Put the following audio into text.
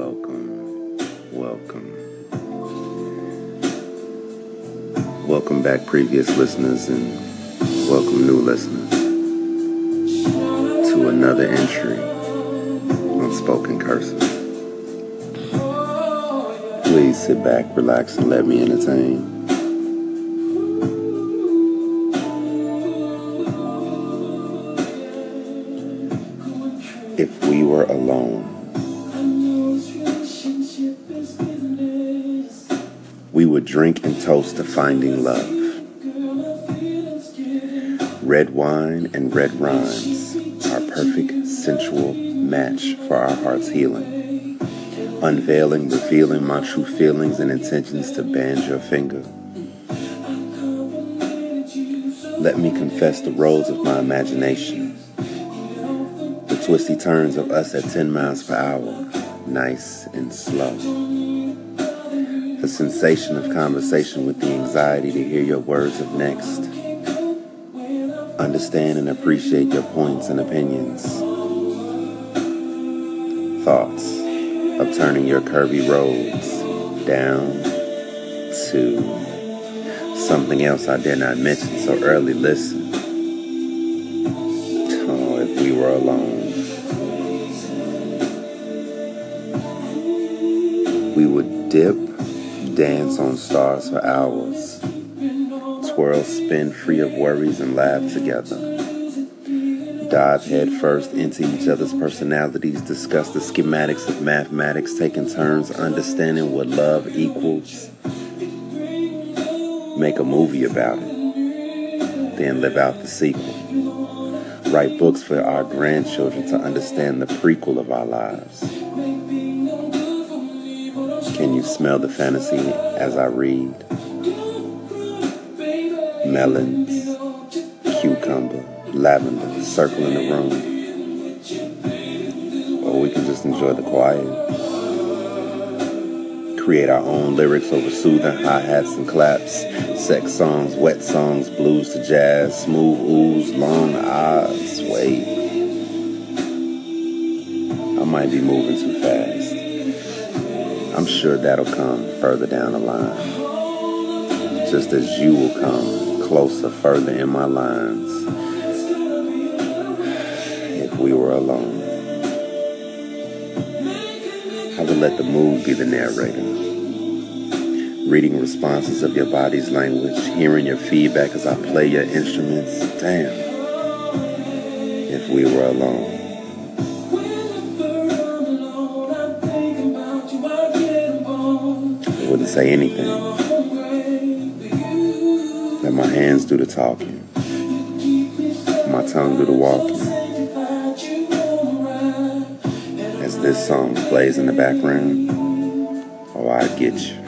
welcome, welcome. Welcome back, previous listeners, and welcome, new listeners, to another entry on Spoken Curses. Please sit back, relax, and let me entertain. If we were alone, we would drink and toast to finding love. Red wine and red rhymes, our perfect sensual match for our heart's healing. Unveiling, revealing my true feelings and intentions to band your finger. Let me confess the roads of my imagination. The twisty turns of us at 10 miles per hour, nice and slow. Sensation of conversation with the anxiety to hear your words of next. Understand and appreciate your points and opinions. Thoughts of turning your curvy roads down to something else I dare not mention so early. Listen. Oh, if we were alone. We would dip, dance on stars for hours, twirl, spin free of worries, and laugh together. Dive headfirst into each other's personalities, discuss the schematics of mathematics, taking turns understanding what love equals. Make a movie about it, then live out the sequel. Write books for our grandchildren to understand the prequel of our lives. Can you smell the fantasy as I read? Melons, cucumber, lavender circling the room. Or we can just enjoy the quiet. Create our own lyrics over soothing hi hats and claps, sex songs, wet songs, blues to jazz, smooth oohs, long ahs. Wait, I might be moving too fast. I'm sure that'll come further down the line. Just as you will come closer, further in my lines. If we were alone, I would let the mood be the narrator. Reading responses of your body's language, hearing your feedback as I play your instruments. Damn. If we were alone. Say anything. Let my hands do the talking. My tongue do the walking. As this song plays in the background, oh, I get you.